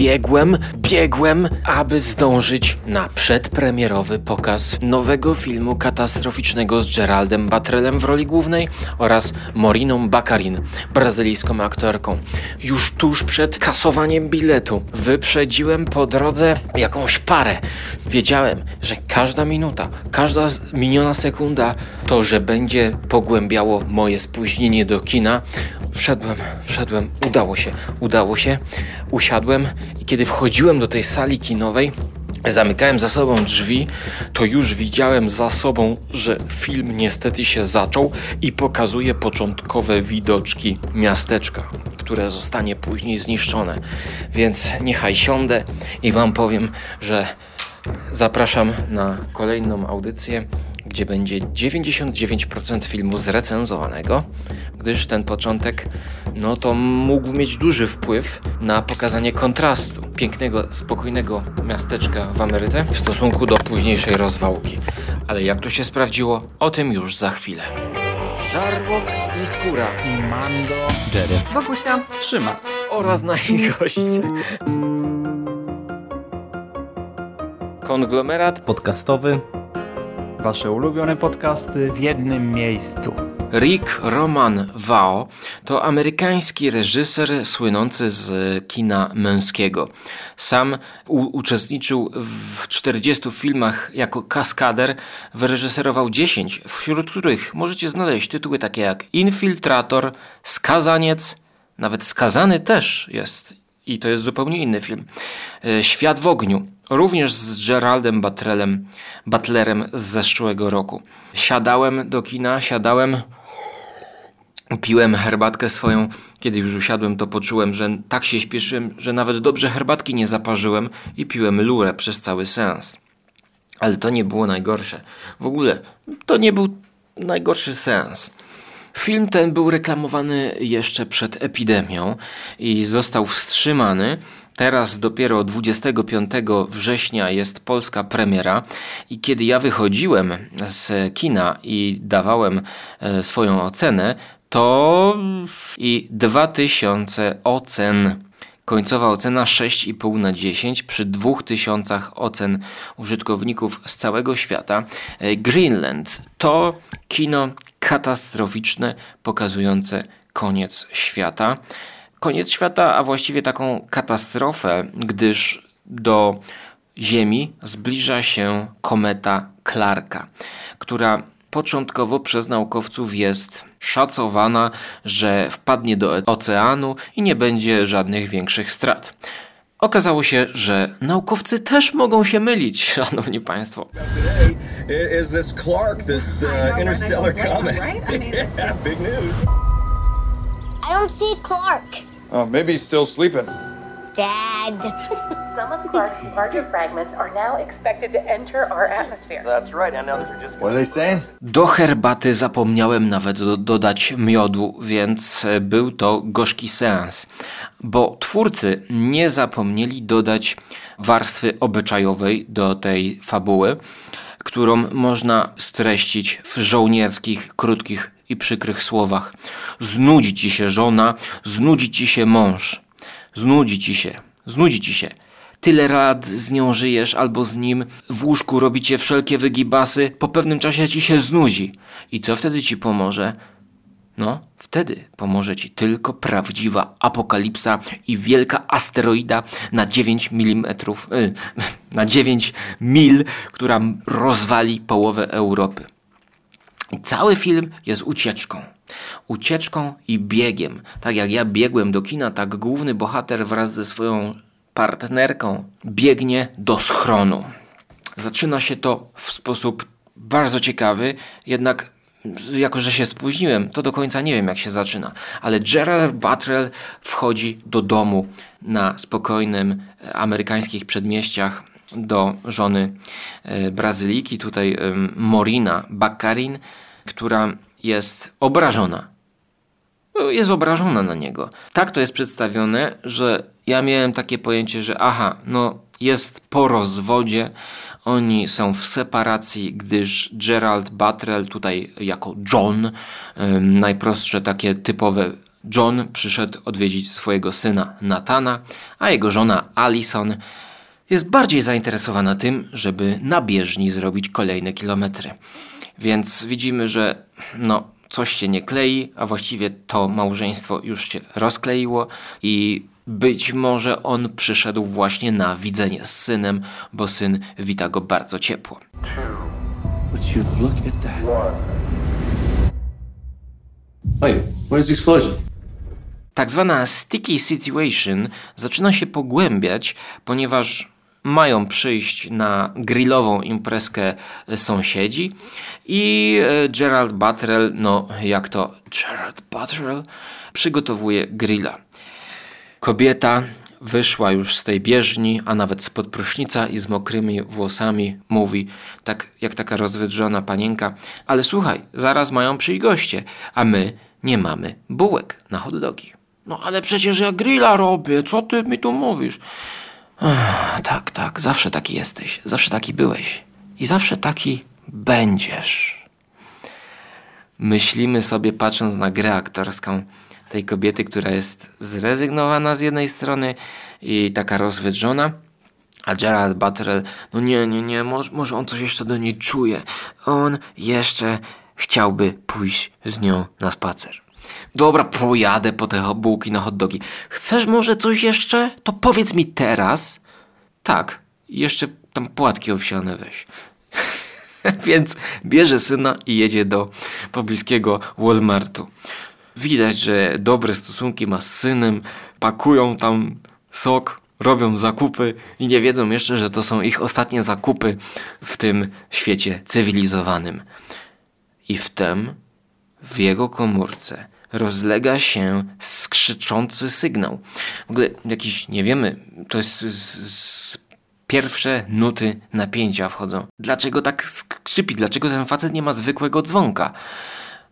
biegłem, biegłem, aby zdążyć na przedpremierowy pokaz nowego filmu katastroficznego z Geraldem Batrelem w roli głównej oraz Moriną Bakarin, brazylijską aktorką. Już tuż przed kasowaniem biletu wyprzedziłem po drodze jakąś parę. Wiedziałem, że każda minuta, każda miniona sekunda to, że będzie pogłębiało moje spóźnienie do kina. Wszedłem, wszedłem, udało się, udało się. Usiadłem i kiedy wchodziłem do tej sali kinowej, zamykałem za sobą drzwi, to już widziałem za sobą, że film niestety się zaczął i pokazuje początkowe widoczki miasteczka, które zostanie później zniszczone. Więc niechaj siądę i Wam powiem, że zapraszam na kolejną audycję gdzie będzie 99% filmu zrecenzowanego, gdyż ten początek no to mógł mieć duży wpływ na pokazanie kontrastu pięknego, spokojnego miasteczka w Ameryce w stosunku do późniejszej rozwałki. Ale jak to się sprawdziło, o tym już za chwilę. Żarłok i skóra i Mando, Jerry, Bogusia, Trzyma. oraz nasi goście. Konglomerat podcastowy Wasze ulubione podcasty w jednym miejscu. Rick Roman Vao to amerykański reżyser słynący z kina męskiego. Sam uczestniczył w 40 filmach jako kaskader, wyreżyserował 10, wśród których możecie znaleźć tytuły takie jak Infiltrator, Skazaniec, nawet Skazany też jest i to jest zupełnie inny film. E, Świat w ogniu, również z Geraldem Butlerem, Butlerem z zeszłego roku. Siadałem do kina, siadałem, piłem herbatkę swoją. Kiedy już usiadłem, to poczułem, że tak się śpieszyłem, że nawet dobrze herbatki nie zaparzyłem i piłem lurę przez cały seans. Ale to nie było najgorsze. W ogóle to nie był najgorszy seans. Film ten był reklamowany jeszcze przed epidemią i został wstrzymany. Teraz dopiero 25 września jest polska premiera i kiedy ja wychodziłem z kina i dawałem e, swoją ocenę, to i 2000 ocen. Końcowa ocena 6,5 na 10 przy 2000 ocen użytkowników z całego świata. E, Greenland to kino katastroficzne, pokazujące koniec świata. Koniec świata, a właściwie taką katastrofę, gdyż do Ziemi zbliża się kometa Clarka, która początkowo przez naukowców jest szacowana, że wpadnie do oceanu i nie będzie żadnych większych strat. Okazało się, że naukowcy też mogą się mylić, szanowni państwo. I don't see Clark. Oh, maybe he's still sleeping. Dad. Some of Clark's larger fragments are now expected to enter our atmosphere. That's right, and others are just. What are they saying? Do herbaty zapomniałem nawet do, dodać miodu, więc był to gorzki seans, bo twórcy nie zapomnieli dodać warstwy obyczajowej do tej fabuły, którą można streścić w żołnierskich, krótkich i przykrych słowach. Znudzi ci się żona, znudzi ci się mąż. Znudzi ci się, znudzi ci się. Tyle lat z nią żyjesz albo z nim, w łóżku robicie wszelkie wygibasy, po pewnym czasie ci się znudzi. I co wtedy ci pomoże? No, wtedy pomoże ci tylko prawdziwa apokalipsa i wielka asteroida na 9 mm, yy, na 9 mil, która rozwali połowę Europy. I cały film jest ucieczką. Ucieczką i biegiem. Tak jak ja biegłem do kina, tak główny bohater wraz ze swoją partnerką biegnie do schronu. Zaczyna się to w sposób bardzo ciekawy, jednak jako że się spóźniłem, to do końca nie wiem jak się zaczyna. Ale Gerald Buttrell wchodzi do domu na spokojnym e, amerykańskich przedmieściach do żony e, Brazyliki, tutaj Morina Baccarin, która jest obrażona. No, jest obrażona na niego. Tak to jest przedstawione, że ja miałem takie pojęcie, że aha, no jest po rozwodzie, oni są w separacji, gdyż Gerald Buttrell tutaj jako John, najprostsze takie typowe John przyszedł odwiedzić swojego syna Natana, a jego żona Alison jest bardziej zainteresowana tym, żeby na bieżni zrobić kolejne kilometry. Więc widzimy, że no, coś się nie klei, a właściwie to małżeństwo już się rozkleiło i być może on przyszedł właśnie na widzenie z synem, bo syn wita go bardzo ciepło. Wait, where's the explosion? Tak zwana sticky situation zaczyna się pogłębiać, ponieważ mają przyjść na grillową imprezkę sąsiedzi i e, Gerald Buttrell, no jak to Gerald Buttrell, przygotowuje grilla. Kobieta wyszła już z tej bieżni, a nawet spod prysznica i z mokrymi włosami mówi, tak jak taka rozwydrzona panienka, ale słuchaj, zaraz mają przyjść goście, a my nie mamy bułek na hot dogi. No ale przecież ja grilla robię, co ty mi tu mówisz? Ach, tak, tak, zawsze taki jesteś, zawsze taki byłeś i zawsze taki będziesz. Myślimy sobie, patrząc na grę aktorską tej kobiety, która jest zrezygnowana z jednej strony i taka rozwydrzona, a Gerard Buttrell, no nie, nie, nie, może, może on coś jeszcze do niej czuje. On jeszcze chciałby pójść z nią na spacer. Dobra, pojadę po te bułki na hot dogi. Chcesz może coś jeszcze? To powiedz mi teraz. Tak, jeszcze tam płatki owsiane weź. Więc bierze syna i jedzie do pobliskiego Walmartu. Widać, że dobre stosunki ma z synem, pakują tam sok, robią zakupy i nie wiedzą jeszcze, że to są ich ostatnie zakupy w tym świecie cywilizowanym. I wtem w jego komórce rozlega się skrzyczący sygnał. W ogóle jakiś, nie wiemy, to jest z, z pierwsze nuty napięcia wchodzą. Dlaczego tak skrzypi? Dlaczego ten facet nie ma zwykłego dzwonka?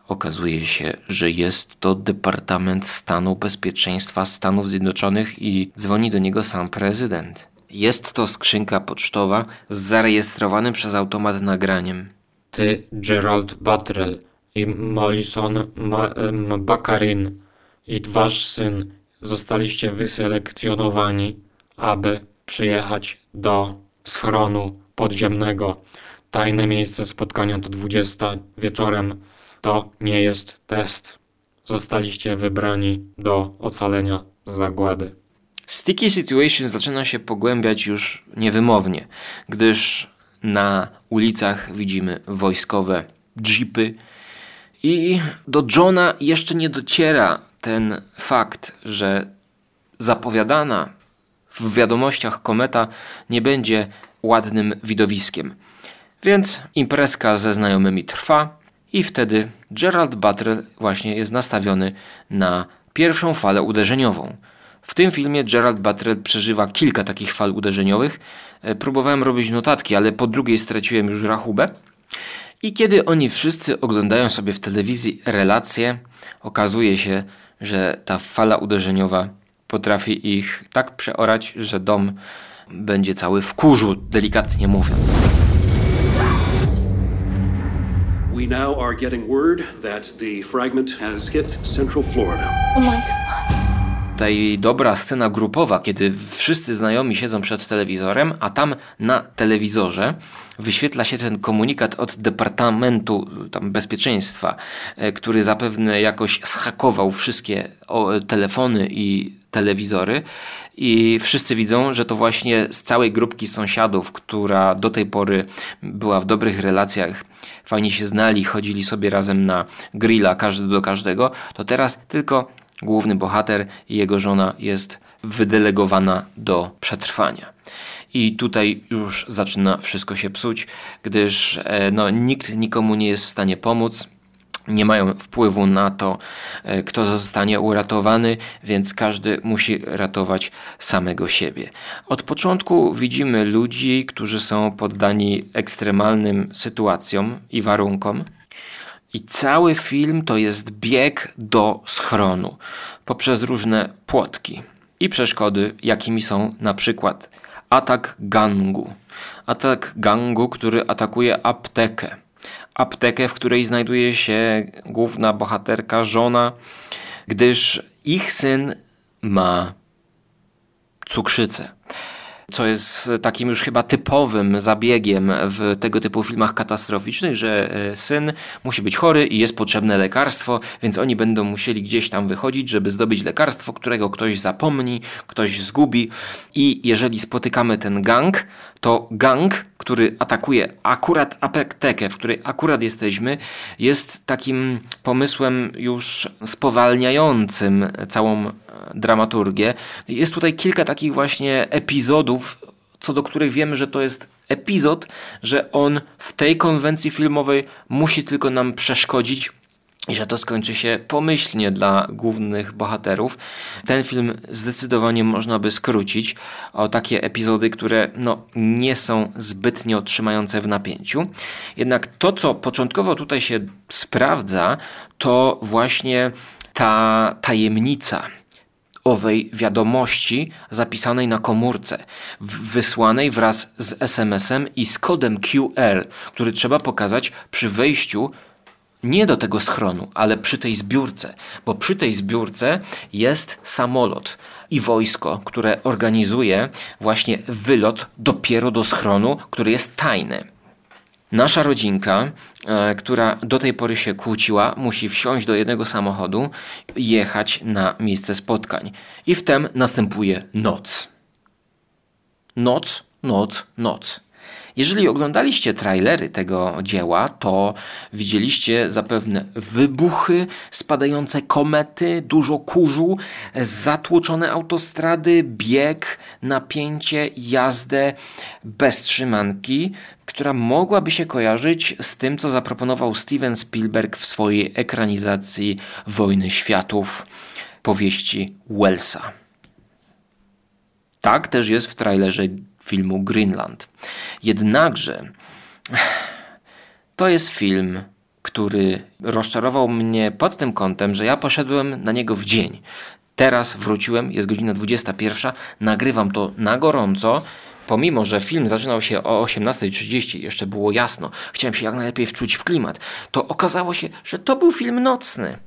Okazuje się, że jest to Departament Stanu Bezpieczeństwa Stanów Zjednoczonych i dzwoni do niego sam prezydent. Jest to skrzynka pocztowa z zarejestrowanym przez automat nagraniem. Ty, Gerald Buttrell i Molison Ma Bakarin i wasz syn zostaliście wyselekcjonowani, aby przyjechać do schronu podziemnego. Tajne miejsce spotkania to 20 wieczorem. To nie jest test. Zostaliście wybrani do ocalenia z zagłady. Sticky Situation zaczyna się pogłębiać już niewymownie, gdyż na ulicach widzimy wojskowe jeepy i do Johna jeszcze nie dociera ten fakt, że zapowiadana w wiadomościach kometa nie będzie ładnym widowiskiem. Więc imprezka ze znajomymi trwa i wtedy Gerald Butler właśnie jest nastawiony na pierwszą falę uderzeniową. W tym filmie Gerald Butler przeżywa kilka takich fal uderzeniowych. E, próbowałem robić notatki, ale po drugiej straciłem już rachubę. I kiedy oni wszyscy oglądają sobie w telewizji relacje, okazuje się, że ta fala uderzeniowa potrafi ich tak przeorać, że dom będzie cały w kurzu, delikatnie mówiąc. We now are getting word that the fragment has hit Central Florida. Oh my god. Tutaj dobra scena grupowa, kiedy wszyscy znajomi siedzą przed telewizorem, a tam na telewizorze wyświetla się ten komunikat od Departamentu tam, Bezpieczeństwa, e, który zapewne jakoś schakował wszystkie telefony i telewizory i wszyscy widzą, że to właśnie z całej grupki sąsiadów, która do tej pory była w dobrych relacjach, fajnie się znali, chodzili sobie razem na grilla każdy do każdego, to teraz tylko główny bohater i jego żona jest wydelegowana do przetrwania. I tutaj już zaczyna wszystko się psuć, gdyż e, no, nikt nikomu nie jest w stanie pomóc nie mają wpływu na to, e, kto zostanie uratowany, więc każdy musi ratować samego siebie. Od początku widzimy ludzi, którzy są poddani ekstremalnym sytuacjom i warunkom. I cały film to jest bieg do schronu poprzez różne płotki i przeszkody, jakimi są na przykład atak gangu. Atak gangu, który atakuje aptekę aptekę, w której znajduje się główna bohaterka, żona gdyż ich syn ma cukrzycę co jest takim już chyba typowym zabiegiem w tego typu filmach katastroficznych, że e, syn musi być chory i jest potrzebne lekarstwo, więc oni będą musieli gdzieś tam wychodzić, żeby zdobyć lekarstwo, którego ktoś zapomni, ktoś zgubi. I jeżeli spotykamy ten gang, to gang, który atakuje akurat aptekę, w której akurat jesteśmy, jest takim pomysłem już spowalniającym całą dramaturgię. Jest tutaj kilka takich właśnie epizodów, co do których wiemy, że to jest epizod, że on w tej konwencji filmowej musi tylko nam przeszkodzić i że to skończy się pomyślnie dla głównych bohaterów. Ten film zdecydowanie można by skrócić o takie epizody, które no, nie są zbytnio trzymające w napięciu. Jednak to, co początkowo tutaj się sprawdza, to właśnie ta tajemnica owej wiadomości zapisanej na komórce, wysłanej wraz z SMS-em i z kodem QR, który trzeba pokazać przy wejściu nie do tego schronu, ale przy tej zbiórce, bo przy tej zbiórce jest samolot i wojsko, które organizuje właśnie wylot dopiero do schronu, który jest tajny. Nasza rodzinka, e, która do tej pory się kłóciła, musi wsiąść do jednego samochodu i jechać na miejsce spotkań. I wtem następuje noc. Noc, noc, noc. Jeżeli oglądaliście trailery tego dzieła, to widzieliście zapewne wybuchy, spadające komety, dużo kurzu, zatłoczone autostrady, bieg, napięcie, jazdę bez trzymanki, która mogłaby się kojarzyć z tym, co zaproponował Steven Spielberg w swojej ekranizacji Wojny Światów powieści Wellsa. Tak też jest w trailerze filmu Greenland. Jednakże to jest film, który rozczarował mnie pod tym kątem, że ja poszedłem na niego w dzień. Teraz wróciłem, jest godzina 21, nagrywam to na gorąco. Pomimo, że film zaczynał się o 18.30, jeszcze było jasno, chciałem się jak najlepiej wczuć w klimat, to okazało się, że to był film nocny.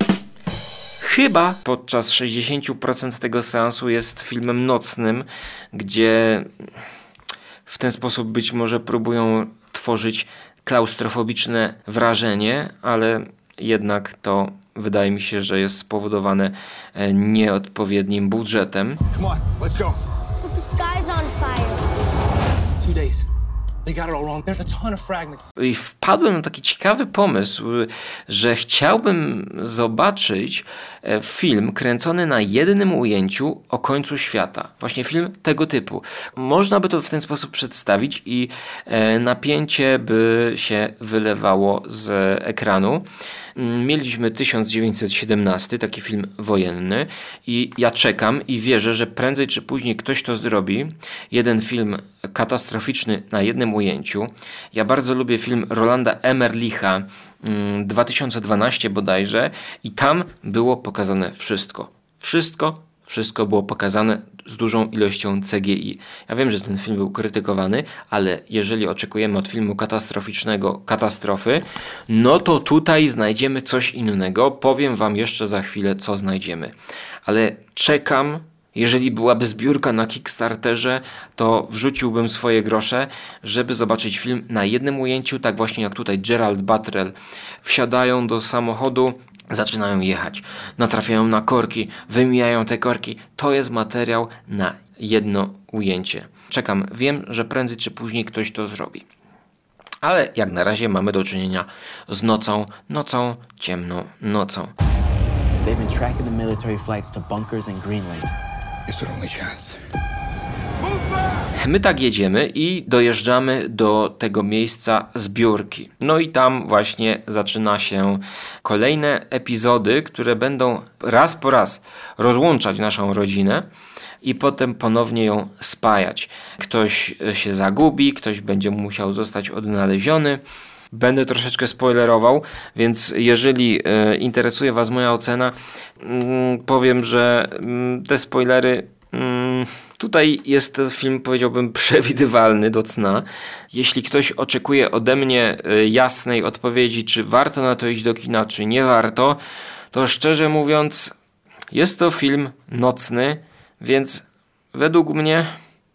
Chyba podczas 60% tego seansu jest filmem nocnym, gdzie w ten sposób być może próbują tworzyć klaustrofobiczne wrażenie, ale jednak to wydaje mi się, że jest spowodowane e, nieodpowiednim budżetem. Come on, let's go. But the sky's on fire. I wpadłem na taki ciekawy pomysł, że chciałbym zobaczyć e, film kręcony na jednym ujęciu o końcu świata. Właśnie film tego typu. Można by to w ten sposób przedstawić i e, napięcie by się wylewało z ekranu. Mm, mieliśmy 1917, taki film wojenny, i ja czekam i wierzę, że prędzej czy później ktoś to zrobi. Jeden film katastroficzny na jednym ujęciu. Ja bardzo lubię film Rolanda Emerlicha 2012 mm, bodajże, i tam było pokazane wszystko. Wszystko, wszystko było pokazane z dużą ilością CGI. Ja wiem, że ten film był krytykowany, ale jeżeli oczekujemy od filmu katastroficznego katastrofy, no to tutaj znajdziemy coś innego. Powiem Wam jeszcze za chwilę, co znajdziemy. Ale czekam jeżeli byłaby zbiórka na Kickstarterze, to wrzuciłbym swoje grosze, żeby zobaczyć film na jednym ujęciu, tak właśnie jak tutaj Gerald Buttrell. Wsiadają do samochodu, zaczynają jechać, natrafiają na korki, wymijają te korki. To jest materiał na jedno ujęcie. Czekam, wiem, że prędzej czy później ktoś to zrobi. Ale jak na razie mamy do czynienia z nocą, nocą, ciemną nocą. They've been tracking the military flights to bunkers in Greenland. It's our only chance. My tak jedziemy i dojeżdżamy do tego miejsca zbiórki. No i tam właśnie zaczyna się kolejne epizody, które będą raz po raz rozłączać naszą rodzinę i potem ponownie ją spajać. Ktoś się zagubi, ktoś będzie musiał zostać odnaleziony. Będę troszeczkę spoilerował, więc jeżeli e, interesuje Was moja ocena, mm, powiem, że mm, te spoilery Mm, tutaj jest ten film, powiedziałbym, przewidywalny do cna. Jeśli ktoś oczekuje ode mnie y, jasnej odpowiedzi, czy warto na to iść do kina, czy nie warto, to szczerze mówiąc, Jest to film nocny, więc według mnie,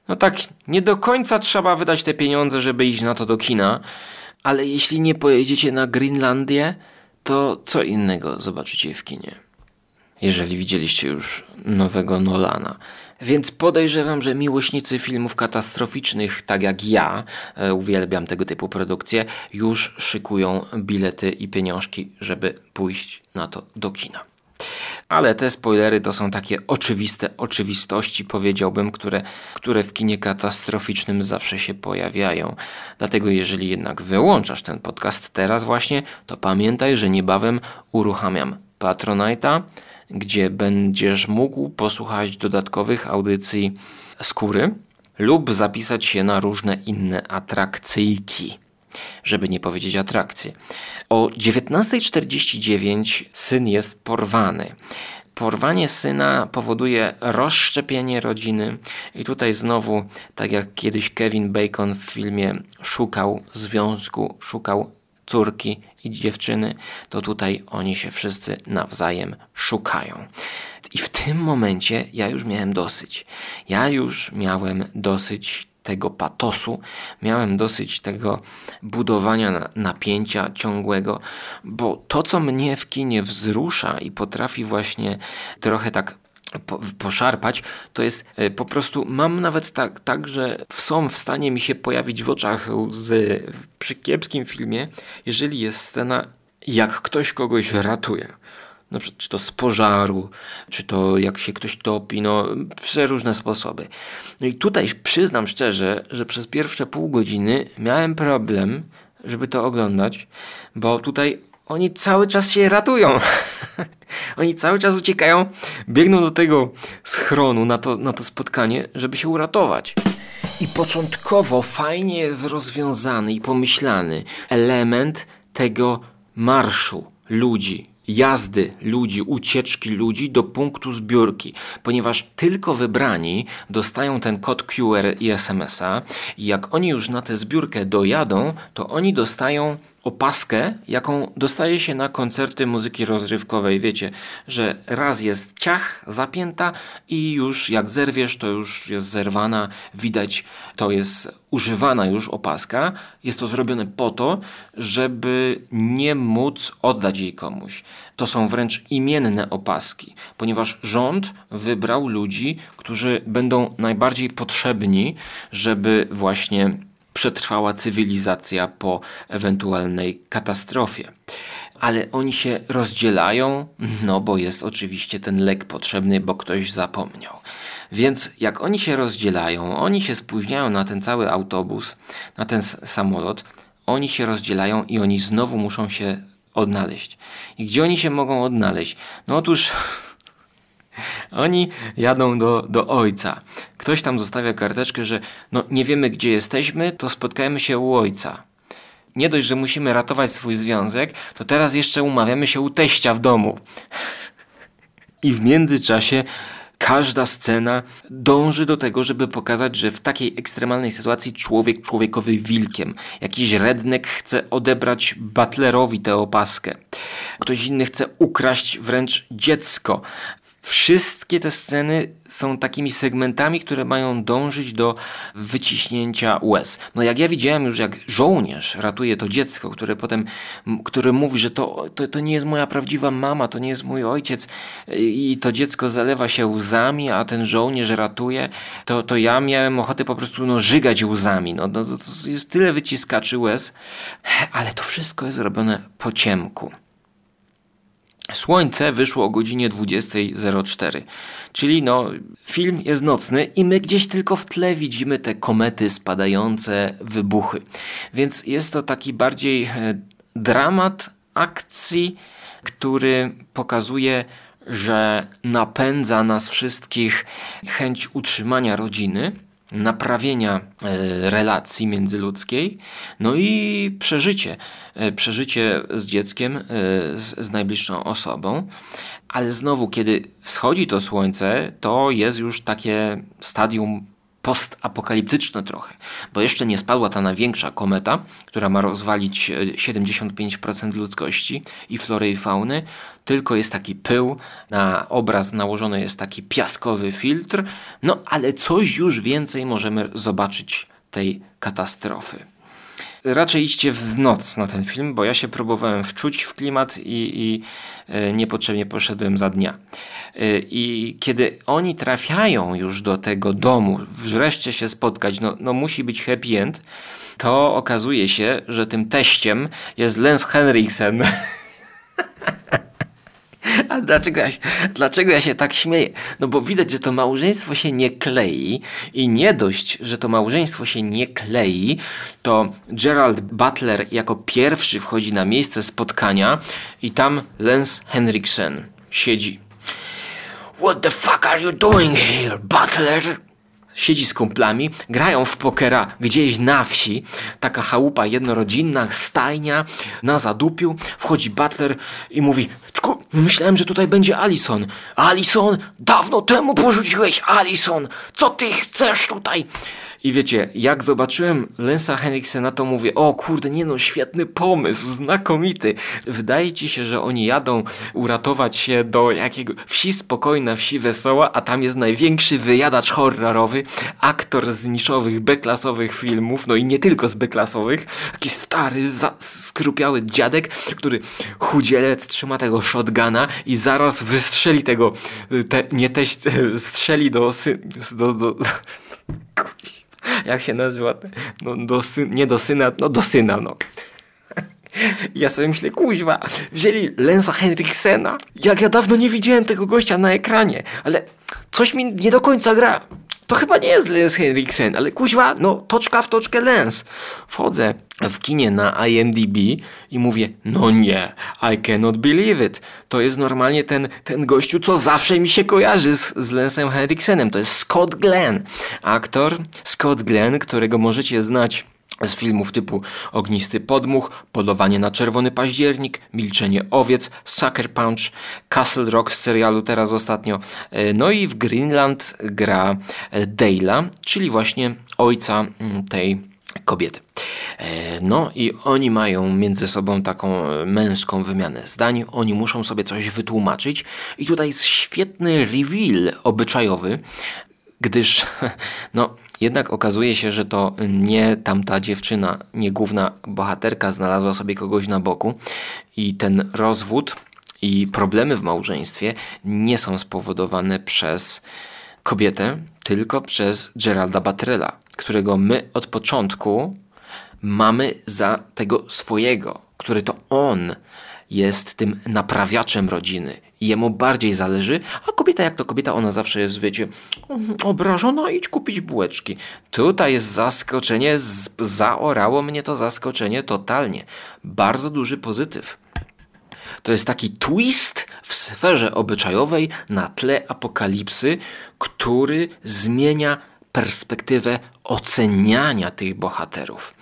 no tak, nie do końca trzeba wydać te pieniądze, żeby iść na to do kina, ale jeśli nie pojedziecie na Grinlandię, to co innego zobaczycie w kinie. Jeżeli widzieliście już nowego Nolana. Więc podejrzewam, że miłośnicy filmów katastroficznych, tak jak ja, e, uwielbiam tego typu produkcje, już szykują bilety i pieniążki, żeby pójść na to do kina. Ale te spoilery to są takie oczywiste oczywistości, powiedziałbym, które, które w kinie katastroficznym zawsze się pojawiają. Dlatego, jeżeli jednak wyłączasz ten podcast teraz, właśnie, to pamiętaj, że niebawem uruchamiam Patronite'a gdzie będziesz mógł posłuchać dodatkowych audycji skóry lub zapisać się na różne inne atrakcyjki, żeby nie powiedzieć atrakcje. O 19.49 syn jest porwany. Porwanie syna powoduje rozszczepienie rodziny, i tutaj znowu, tak jak kiedyś Kevin Bacon w filmie szukał związku, szukał córki i dziewczyny, to tutaj oni się wszyscy nawzajem szukają. I w tym momencie ja już miałem dosyć. Ja już miałem dosyć tego patosu, miałem dosyć tego budowania napięcia ciągłego, bo to, co mnie w kinie wzrusza i potrafi właśnie trochę tak po, poszarpać, to jest e, po prostu, mam nawet tak, tak, że są w stanie mi się pojawić w oczach łzy przy kiepskim filmie, jeżeli jest scena, jak ktoś kogoś ratuje. Na przykład, czy to z pożaru, czy to jak się ktoś topi, no przeróżne sposoby. No i tutaj przyznam szczerze, że przez pierwsze pół godziny miałem problem, żeby to oglądać, bo tutaj oni cały czas się ratują. oni cały czas uciekają, biegną do tego schronu na to, na to spotkanie, żeby się uratować. I początkowo fajnie jest rozwiązany i pomyślany element tego marszu ludzi, jazdy ludzi, ucieczki ludzi do punktu zbiórki, ponieważ tylko wybrani dostają ten kod QR i SMS-a i jak oni już na tę zbiórkę dojadą, to oni dostają opaskę, jaką dostaje się na koncerty muzyki rozrywkowej. Wiecie, że raz jest ciach zapięta i już jak zerwiesz, to już jest zerwana. Widać, to jest używana już opaska. Jest to zrobione po to, żeby nie móc oddać jej komuś. To są wręcz imienne opaski, ponieważ rząd wybrał ludzi, którzy będą najbardziej potrzebni, żeby właśnie przetrwała cywilizacja po ewentualnej katastrofie. Ale oni się rozdzielają, no bo jest oczywiście ten lek potrzebny, bo ktoś zapomniał. Więc jak oni się rozdzielają, oni się spóźniają na ten cały autobus, na ten samolot, oni się rozdzielają i oni znowu muszą się odnaleźć. I gdzie oni się mogą odnaleźć? No otóż oni jadą do, do ojca. Ktoś tam zostawia karteczkę, że no nie wiemy gdzie jesteśmy, to spotkajmy się u ojca. Nie dość, że musimy ratować swój związek, to teraz jeszcze umawiamy się u teścia w domu. I w międzyczasie każda scena dąży do tego, żeby pokazać, że w takiej ekstremalnej sytuacji człowiek człowiekowy wilkiem. Jakiś rednek chce odebrać butlerowi tę opaskę. Ktoś inny chce ukraść wręcz dziecko. Wszystkie te sceny są takimi segmentami, które mają dążyć do wyciśnięcia łez. No jak ja widziałem już, jak żołnierz ratuje to dziecko, które potem, które mówi, że to, to, to nie jest moja prawdziwa mama, to nie jest mój ojciec i to dziecko zalewa się łzami, a ten żołnierz ratuje, to, to ja miałem ochotę po prostu no, żygać łzami. No, no, to jest tyle wyciskaczy łez, ale to wszystko jest robione po ciemku. Słońce wyszło o godzinie 20.04, czyli no, film jest nocny i my gdzieś tylko w tle widzimy te komety spadające, wybuchy. Więc jest to taki bardziej e, dramat akcji, który pokazuje, że napędza nas wszystkich chęć utrzymania rodziny naprawienia e, relacji międzyludzkiej, no i przeżycie, e, przeżycie z dzieckiem, e, z, z najbliższą osobą. Ale znowu, kiedy wschodzi to słońce, to jest już takie stadium postapokaliptyczne trochę, bo jeszcze nie spadła ta największa kometa, która ma rozwalić e, 75% ludzkości i flory i fauny, tylko jest taki pył, na obraz nałożony jest taki piaskowy filtr, no ale coś już więcej możemy zobaczyć tej katastrofy raczej idźcie w noc na ten film, bo ja się próbowałem wczuć w klimat i, i e, niepotrzebnie poszedłem za dnia. E, I kiedy oni trafiają już do tego domu, wreszcie się spotkać, no, no musi być happy end, to okazuje się, że tym teściem jest Lance Henriksen. A dlaczego ja, się, dlaczego ja się tak śmieję? No bo widać, że to małżeństwo się nie klei i nie dość, że to małżeństwo się nie klei, to Gerald Butler jako pierwszy wchodzi na miejsce spotkania i tam Lance Henriksen siedzi. What the fuck are you doing here, Butler? Siedzi z kumplami, grają w pokera gdzieś na wsi, taka chałupa jednorodzinna, stajnia, na zadupiu, wchodzi butler i mówi, myślałem, że tutaj będzie Alison. Alison, dawno temu porzuciłeś Alison, co ty chcesz tutaj? I wiecie, jak zobaczyłem Lensa Henriksena, to mówię, o kurde, nie no, świetny pomysł, znakomity. Wydaje ci się, że oni jadą uratować się do jakiego wsi spokojna, wsi wesoła, a tam jest największy wyjadacz horrorowy, aktor z niszowych, beklasowych filmów, no i nie tylko z beklasowych, taki stary, skrupiały dziadek, który chudzielec trzyma tego shotguna i zaraz wystrzeli tego, te, nie teść, strzeli do, do, do, do jak się nazywa, no, do sy, nie do syna, no do syna, no. Ja sobie myślę, kuźwa, wzięli Lensa Henriksena. Jak ja dawno nie widziałem tego gościa na ekranie, ale coś mi nie do końca gra. To chyba nie jest Lens Henriksen, ale kuźwa, no toczka w toczkę Lens. Wchodzę w kinie na IMDb i mówię, no nie, I cannot believe it. To jest normalnie ten, ten gościu, co zawsze mi się kojarzy z, z Lensem Henriksenem. To jest Scott Glenn, aktor Scott Glenn, którego możecie znać z filmów typu Ognisty Podmuch, Polowanie na Czerwony Październik, Milczenie Owiec, Sucker Punch, Castle Rock z serialu teraz ostatnio. E, no i w Greenland gra e, Dale'a, czyli właśnie ojca mm, tej kobiety. E, no i oni mają między sobą taką męską wymianę zdań, oni muszą sobie coś wytłumaczyć i tutaj jest świetny reveal obyczajowy, gdyż no jednak okazuje się, że to nie tamta dziewczyna, nie główna bohaterka znalazła sobie kogoś na boku i ten rozwód i problemy w małżeństwie nie są spowodowane przez kobietę, tylko przez Geralda Batrella, którego my od początku mamy za tego swojego, który to on jest tym naprawiaczem rodziny. Jemu bardziej zależy, a kobieta jak to kobieta, ona zawsze jest, wiecie, obrażona, idź kupić bułeczki. Tutaj jest zaskoczenie, zaorało mnie to zaskoczenie totalnie. Bardzo duży pozytyw. To jest taki twist w sferze obyczajowej na tle apokalipsy, który zmienia perspektywę oceniania tych bohaterów.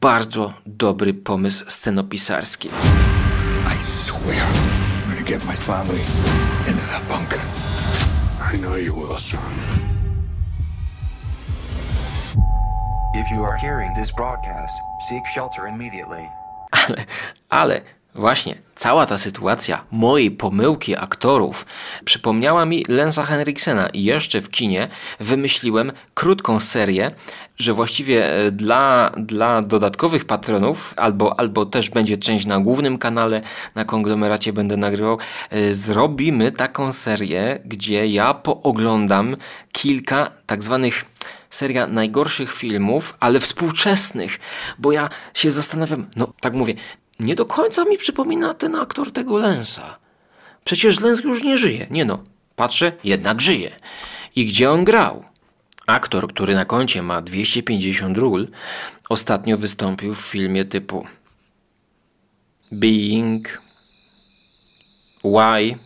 Bardzo dobry pomysł scenopisarski. I swear I'm gonna get my family into that bunker. I know you will, son. If you are hearing this broadcast, seek shelter immediately. Ale, ale Właśnie, cała ta sytuacja mojej pomyłki aktorów przypomniała mi Lensa Henriksena i jeszcze w kinie wymyśliłem krótką serię, że właściwie e, dla, dla dodatkowych patronów, albo, albo też będzie część na głównym kanale, na konglomeracie będę nagrywał, e, zrobimy taką serię, gdzie ja pooglądam kilka tak zwanych seria najgorszych filmów, ale współczesnych, bo ja się zastanawiam, no tak mówię, nie do końca mi przypomina ten aktor tego Lensa. Przecież Lens już nie żyje. Nie no, patrzę, jednak żyje. I gdzie on grał? Aktor, który na koncie ma 250 ról, ostatnio wystąpił w filmie typu Being, Why,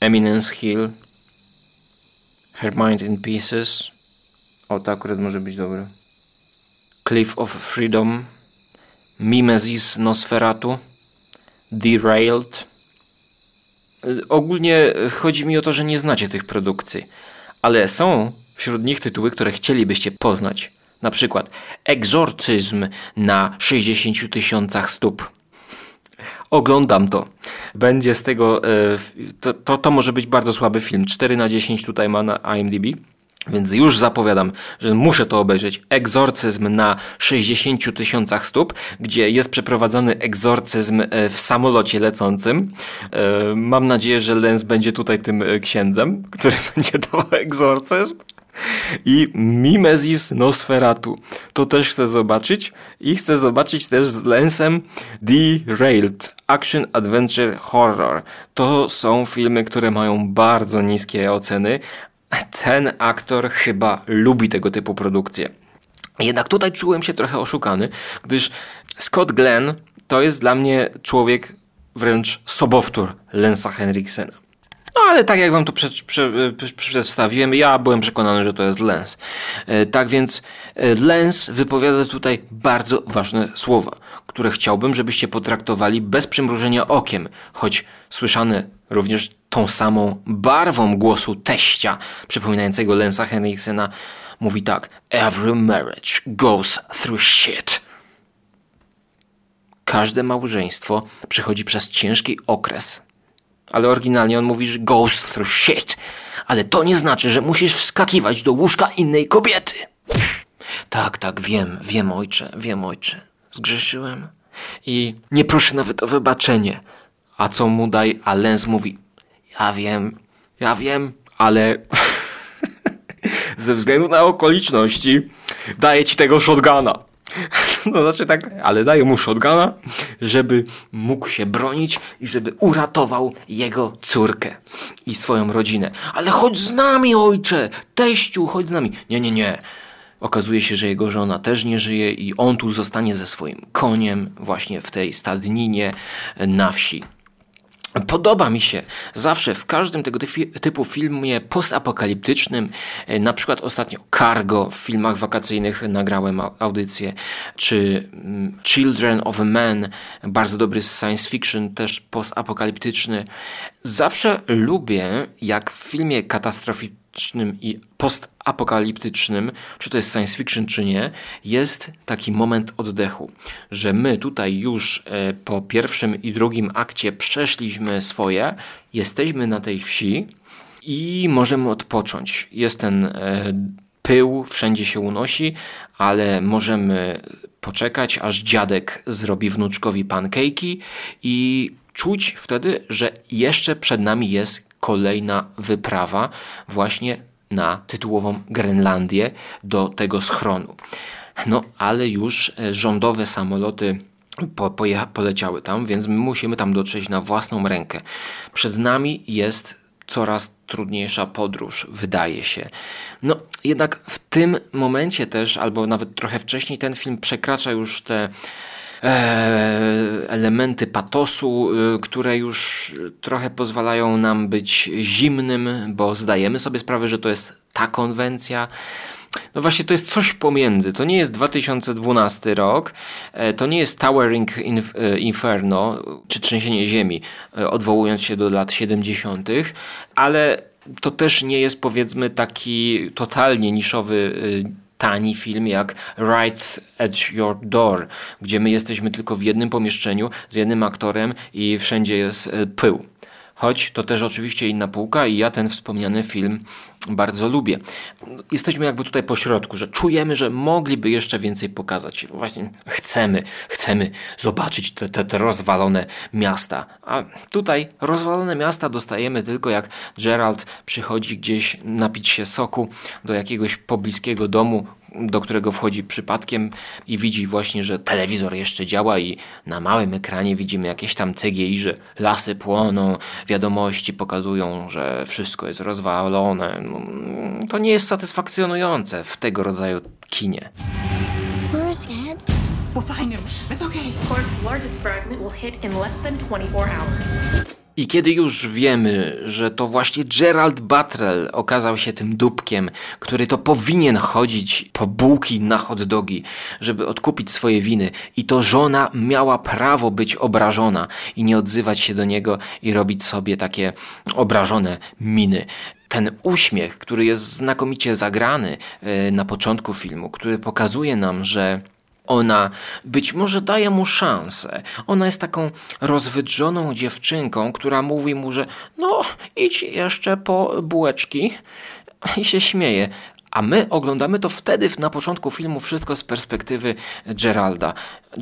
Eminence Hill, Her Mind in Pieces. O, to akurat może być dobre. Cliff of Freedom, Mimesis Nosferatu, Derailed. Ogólnie chodzi mi o to, że nie znacie tych produkcji, ale są wśród nich tytuły, które chcielibyście poznać. Na przykład Egzorcyzm na 60 tysiącach stóp. Oglądam to. Będzie z tego. e, To, to, to może być bardzo słaby film. 4 na 10 tutaj ma na IMDb. Więc już zapowiadam, że muszę to obejrzeć. Egzorcyzm na 60 tysiącach stóp, gdzie jest przeprowadzany egzorcyzm e, w samolocie lecącym. E, Mam nadzieję, że Lens będzie tutaj tym e, księdzem, który będzie dawał egzorcyzm. I Mimesis Nosferatu. To też chcę zobaczyć. I chcę zobaczyć też z Lensem Derailed. Action Adventure Horror. To są filmy, które mają bardzo niskie oceny. Ten aktor chyba lubi tego typu produkcje. Jednak tutaj czułem się trochę oszukany, gdyż Scott Glenn to jest dla mnie człowiek wręcz sobowtór Lensa Henriksena. No ale tak jak wam to prze, prze, prze, przedstawiłem, ja byłem przekonany, że to jest Lens. E, tak więc e, Lens wypowiada tutaj bardzo ważne słowa, które chciałbym, żebyście potraktowali bez przymrużenia okiem, choć słyszane również tą samą barwą głosu teścia, przypominającego Lensa Henriksena, mówi tak: Every marriage goes through shit. Każde małżeństwo przechodzi przez ciężki okres. Ale oryginalnie on mówi, że goes through shit. Ale to nie znaczy, że musisz wskakiwać do łóżka innej kobiety. Tak, tak, wiem, wiem ojcze, wiem ojcze. Zgrzeszyłem. I nie proszę nawet o wybaczenie. A co mu daj? A Lens mówi, ja wiem, ja wiem, ale ze względu na okoliczności daję ci tego shotguna. No znaczy tak, ale daję mu shotguna, żeby mógł się bronić i żeby uratował jego córkę i swoją rodzinę. Ale chodź z nami, ojcze! Teściu, chodź z nami. Nie, nie, nie. Okazuje się, że jego żona też nie żyje i on tu zostanie ze swoim koniem właśnie w tej stadninie na wsi. Podoba mi się zawsze w każdym tego typu filmie postapokaliptycznym, e, na przykład ostatnio Cargo w filmach wakacyjnych nagrałem au- audycję, czy mm, Children of Men, bardzo dobry science fiction, też postapokaliptyczny. Zawsze lubię, jak w filmie katastroficznym i postapokaliptycznym, czy to jest science fiction, czy nie, jest taki moment oddechu, że my tutaj już e, po pierwszym i drugim akcie przeszliśmy swoje, jesteśmy na tej wsi i możemy odpocząć. Jest ten e, pył, wszędzie się unosi, ale możemy poczekać, aż dziadek zrobi wnuczkowi pankejki i czuć wtedy, że jeszcze przed nami jest kolejna wyprawa właśnie na tytułową Grenlandię do tego schronu. No ale już e, rządowe samoloty po, poleciały tam, więc my musimy tam dotrzeć na własną rękę. Przed nami jest coraz trudniejsza podróż, wydaje się. No, jednak w tym momencie też, albo nawet trochę wcześniej, ten film przekracza już te elementy patosu, y, które już trochę pozwalają nam być zimnym, bo zdajemy sobie sprawę, że to jest ta konwencja. No właśnie, to jest coś pomiędzy. To nie jest 2012 rok, e, to nie jest Towering Inf- e, Inferno, czy Trzęsienie Ziemi, e, odwołując się do lat 70., ale to też nie jest powiedzmy taki totalnie niszowy tani film jak Right at Your Door, gdzie my jesteśmy tylko w jednym pomieszczeniu z jednym aktorem i wszędzie jest e, pył. Choć to też oczywiście inna półka i ja ten wspomniany film bardzo lubię. Jesteśmy jakby tutaj po środku, że czujemy, że mogliby jeszcze więcej pokazać. Właśnie chcemy, chcemy zobaczyć te, te, te rozwalone miasta. A tutaj rozwalone miasta dostajemy tylko jak Gerald przychodzi gdzieś napić się soku do jakiegoś pobliskiego domu, do którego wchodzi przypadkiem i widzi właśnie, że telewizor jeszcze działa i na małym ekranie widzimy jakieś tam CGI, że lasy płoną, wiadomości pokazują, że wszystko jest rozwalone. No, To nie jest satysfakcjonujące w tego rodzaju kinie. We'll find him. It's okay. Clark's largest fragment will hit in less than 24 hours. I kiedy już wiemy, że to właśnie Gerald Buttrell okazał się tym dupkiem, który to powinien chodzić po bułki na hot dogi, żeby odkupić swoje winy i to żona miała prawo być obrażona i nie odzywać się do niego i robić sobie takie obrażone miny. ten uśmiech, który jest znakomicie zagrany e, na początku filmu, który pokazuje nam, że ona być może daje mu szansę. Ona jest taką rozwydrzoną dziewczynką, która mówi mu, że no idź jeszcze po bułeczki i się śmieje. A my oglądamy to wtedy na początku filmu wszystko z perspektywy Geralda,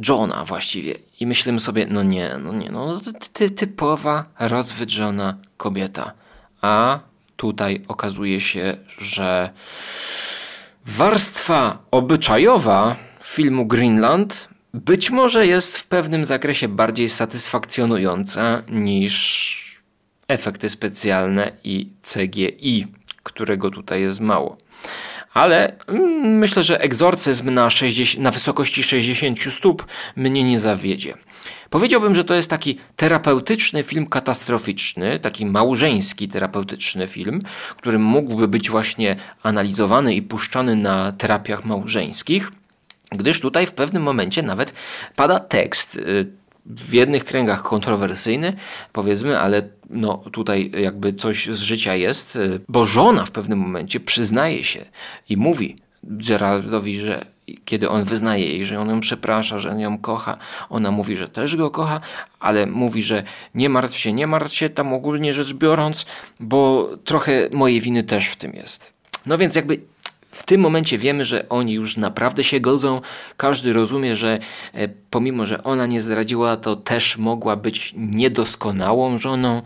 Johna właściwie. I myślimy sobie, no nie, no nie, no ty, typowa rozwydrzona kobieta. A tutaj okazuje się, że warstwa obyczajowa filmu Greenland być może jest w pewnym zakresie bardziej satysfakcjonująca niż efekty specjalne i CGI, którego tutaj jest mało. Ale mm, myślę, że egzorcyzm na, 60, na wysokości 60 stóp mnie nie zawiedzie. Powiedziałbym, że to jest taki terapeutyczny film katastroficzny, taki małżeński terapeutyczny film, który mógłby być właśnie analizowany i puszczany na terapiach małżeńskich, gdyż tutaj w pewnym momencie nawet pada tekst y, w jednych kręgach kontrowersyjny, powiedzmy, ale no tutaj jakby coś z życia jest, y, bo żona w pewnym momencie przyznaje się i mówi Geraldowi, że kiedy on wyznaje jej, że on ją przeprasza, że on ją kocha, ona mówi, że też go kocha, ale mówi, że nie martw się, nie martw się tam ogólnie rzecz biorąc, bo trochę mojej winy też w tym jest. No więc jakby w tym momencie wiemy, że oni już naprawdę się godzą. Każdy rozumie, że e, pomimo, że ona nie zdradziła, to też mogła być niedoskonałą żoną.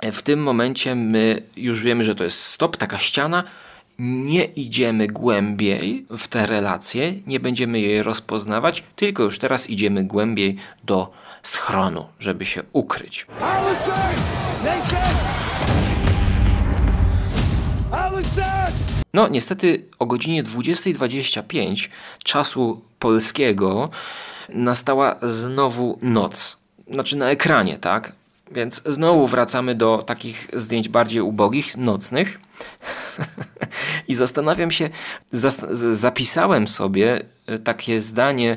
E, w tym momencie my już wiemy, że to jest stop, taka ściana. Nie idziemy głębiej w te relacje, nie będziemy jej rozpoznawać, tylko już teraz idziemy głębiej do schronu, żeby się ukryć. No, niestety o godzinie 20.25 czasu polskiego nastała znowu noc. Znaczy na ekranie, tak? Więc znowu wracamy do takich zdjęć bardziej ubogich, nocnych. I zastanawiam się, zapisałem sobie e, takie zdanie,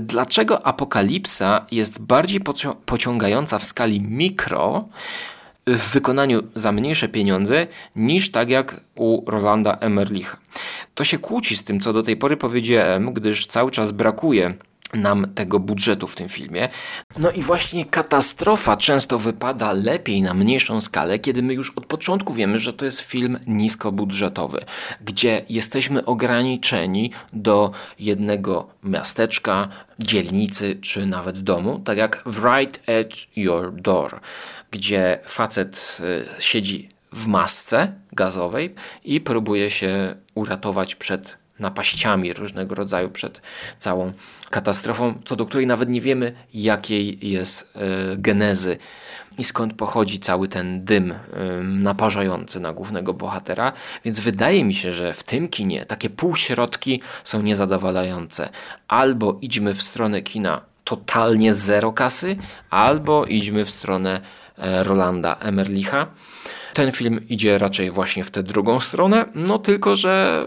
dlaczego apokalipsa jest bardziej pociągająca w skali mikro w wykonaniu za mniejsze pieniądze niż tak jak u Rolanda Emerlicha. To się kłóci z tym, co do tej pory powiedziałem, gdyż cały czas brakuje nam tego budżetu w tym filmie. No i właśnie katastrofa często wypada lepiej na mniejszą skalę, kiedy my już od początku wiemy, że to jest film niskobudżetowy, gdzie jesteśmy ograniczeni do jednego miasteczka, dzielnicy czy nawet domu, tak jak Right at Your Door, gdzie facet y, siedzi w masce gazowej i próbuje się uratować przed napaściami różnego rodzaju, przed całą katastrofą, co do której nawet nie wiemy, jakiej jest e, genezy i skąd pochodzi cały ten dym e, naparzający na głównego bohatera. Więc wydaje mi się, że w tym kinie takie półśrodki są niezadowalające. Albo idźmy w stronę kina totalnie zero kasy, albo idźmy w stronę e, Rolanda Emerlicha. Ten film idzie raczej właśnie w tę drugą stronę, no tylko że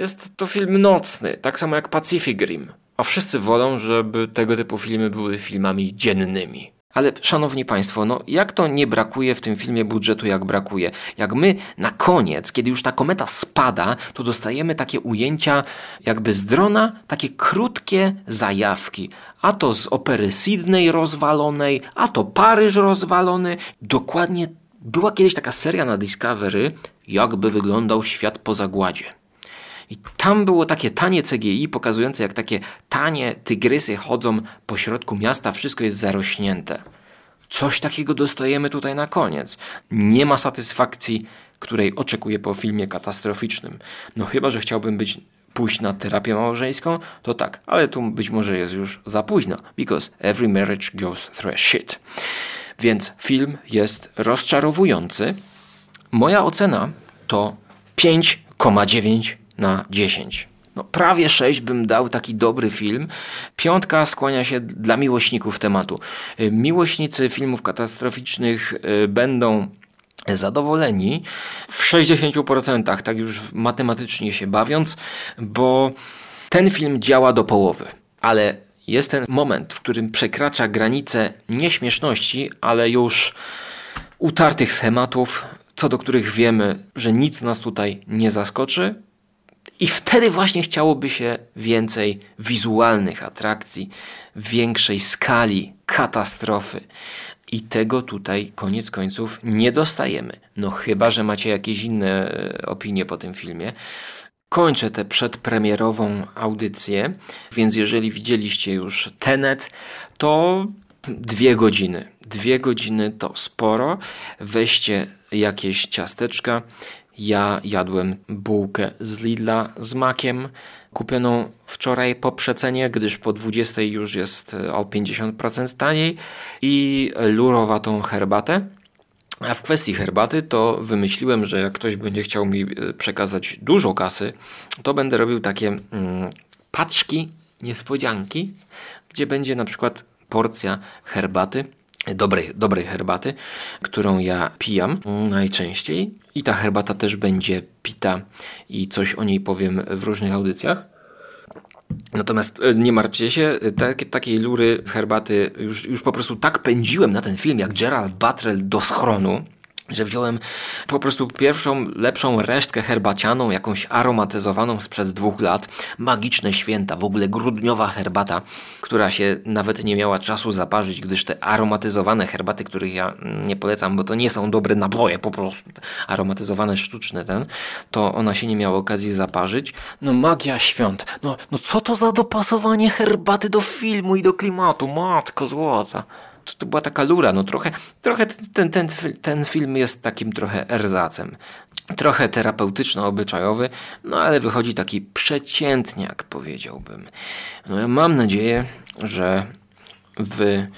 jest to film nocny, tak samo jak Pacific Rim. A wszyscy wolą, żeby tego typu filmy były filmami dziennymi. Ale szanowni państwo, no jak to nie brakuje w tym filmie budżetu, jak brakuje? Jak my na koniec, kiedy już ta kometa spada, to dostajemy takie ujęcia jakby z drona, takie krótkie zajawki. A to z opery Sydney rozwalonej, a to Paryż rozwalony. Dokładnie była kiedyś taka seria na Discovery, jakby wyglądał świat po zagładzie. I tam było takie tanie CGI pokazujące, jak takie tanie tygrysy chodzą po środku miasta, wszystko jest zarośnięte. Coś takiego dostajemy tutaj na koniec. Nie ma satysfakcji, której oczekuję po filmie katastroficznym. No chyba, że chciałbym być pójść na terapię małżeńską, to tak, ale tu być może jest już za późno, because every marriage goes through shit. Więc film jest rozczarowujący. Moja ocena to 5,9 na 10. No, prawie 6 bym dał taki dobry film. Piątka skłania się dla miłośników tematu. Y, miłośnicy filmów katastroficznych y, będą zadowoleni w 60%, tak już matematycznie się bawiąc, bo ten film działa do połowy, ale jest ten moment, w którym przekracza granicę nieśmieszności, ale już utartych schematów, co do których wiemy, że nic nas tutaj nie zaskoczy. I wtedy właśnie chciałoby się więcej wizualnych atrakcji, większej skali katastrofy. I tego tutaj koniec końców nie dostajemy. No chyba, że macie jakieś inne e, opinie po tym filmie. Kończę tę przedpremierową audycję, więc jeżeli widzieliście już Tenet, to dwie godziny. Dwie godziny to sporo. Weźcie jakieś ciasteczka. Ja jadłem bułkę z Lidla z makiem, kupioną wczoraj po przecenie, gdyż po 20 już jest o 50% taniej i lurowatą herbatę. A w kwestii herbaty to wymyśliłem, że jak ktoś będzie chciał mi e, przekazać dużo kasy, to będę robił takie mm, paczki, niespodzianki, gdzie będzie na przykład porcja herbaty, dobrej, dobrej herbaty, którą ja pijam najczęściej. I ta herbata też będzie pita i coś o niej powiem w różnych audycjach. Natomiast e, nie martwcie się, tak, takiej lury herbaty już, już po prostu tak pędziłem na ten film jak Gerald Buttrell do schronu, że wziąłem po prostu pierwszą, lepszą resztkę herbacianą, jakąś aromatyzowaną sprzed dwóch lat. Magiczne święta, w ogóle grudniowa herbata, która się nawet nie miała czasu zaparzyć, gdyż te aromatyzowane herbaty, których ja nie polecam, bo to nie są dobre naboje, po prostu aromatyzowane, sztuczne ten, to ona się nie miała okazji zaparzyć. No magia świąt. No, no co to za dopasowanie herbaty do filmu i do klimatu, matko złota to, to była taka lura. No trochę, trochę ten, ten, ten film jest takim trochę erzacem. Trochę terapeutyczno-obyczajowy, no ale wychodzi taki przeciętniak, powiedziałbym. No ja mam nadzieję, że wy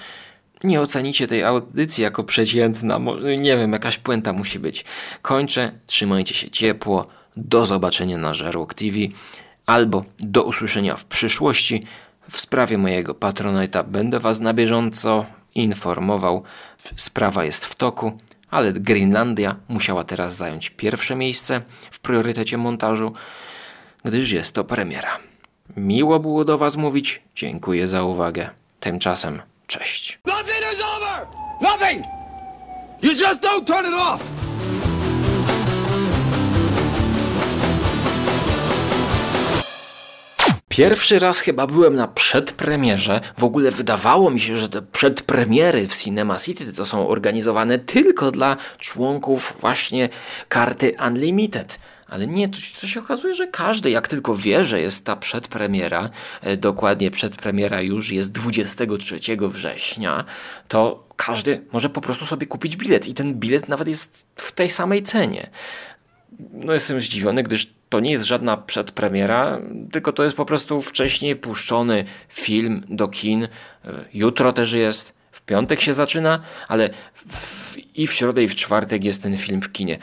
nie ocenicie tej audycji jako przeciętna. Nie wiem, jakaś puenta musi być. Kończę. Trzymajcie się ciepło. Do zobaczenia na Żarłok TV albo do usłyszenia w przyszłości. W sprawie mojego Patronite'a będę Was na bieżąco informował. Sprawa jest w toku, ale Grenlandia musiała teraz zająć pierwsze miejsce w priorytecie montażu, gdyż jest to premiera. Miło było do Was mówić. Dziękuję za uwagę. Tymczasem cześć. Nothing is over! Nothing! You just don't turn it off! Pierwszy raz chyba byłem na przedpremierze. W ogóle wydawało mi się, że te przedpremiery w Cinema City to są organizowane tylko dla członków właśnie karty Unlimited. Ale nie, to, to, się okazuje, że każdy, jak tylko wie, że jest ta przedpremiera, e, dokładnie przedpremiera już jest 23 września, to każdy może po prostu sobie kupić bilet i ten bilet nawet jest w tej samej cenie. No jestem zdziwiony, gdyż to nie jest żadna przedpremiera, tylko to jest po prostu wcześniej puszczony film do kin. Jutro też jest, w piątek się zaczyna, ale w, i w środę, i w czwartek jest ten film w kinie.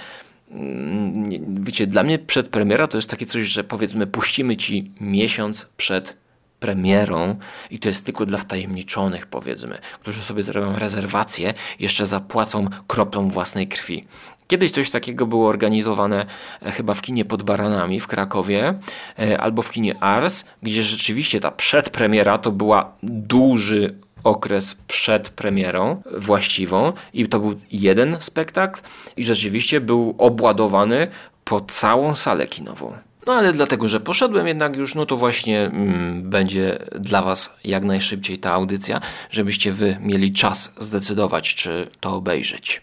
Mm, wiecie, dla mnie przedpremiera to jest takie coś, że powiedzmy puścimy ci miesiąc przed premierą i to jest tylko dla wtajemniczonych powiedzmy, którzy sobie zrobią rezerwację, jeszcze zapłacą kroplą własnej krwi. Kiedyś coś takiego było organizowane e, chyba w kinie pod Baranami w Krakowie e, albo w kinie Ars, gdzie rzeczywiście ta przedpremiera to była duży okres przed premierą właściwą i to był jeden spektakl i rzeczywiście był obładowany po całą salę kinową. No ale dlatego, że poszedłem jednak już, no to właśnie mm, będzie dla Was jak najszybciej ta audycja, żebyście Wy mieli czas zdecydować, czy to obejrzeć.